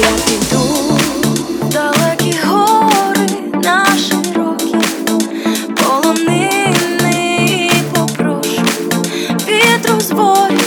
я піду далекі гори наші роки, полонини попрошу вітру збою.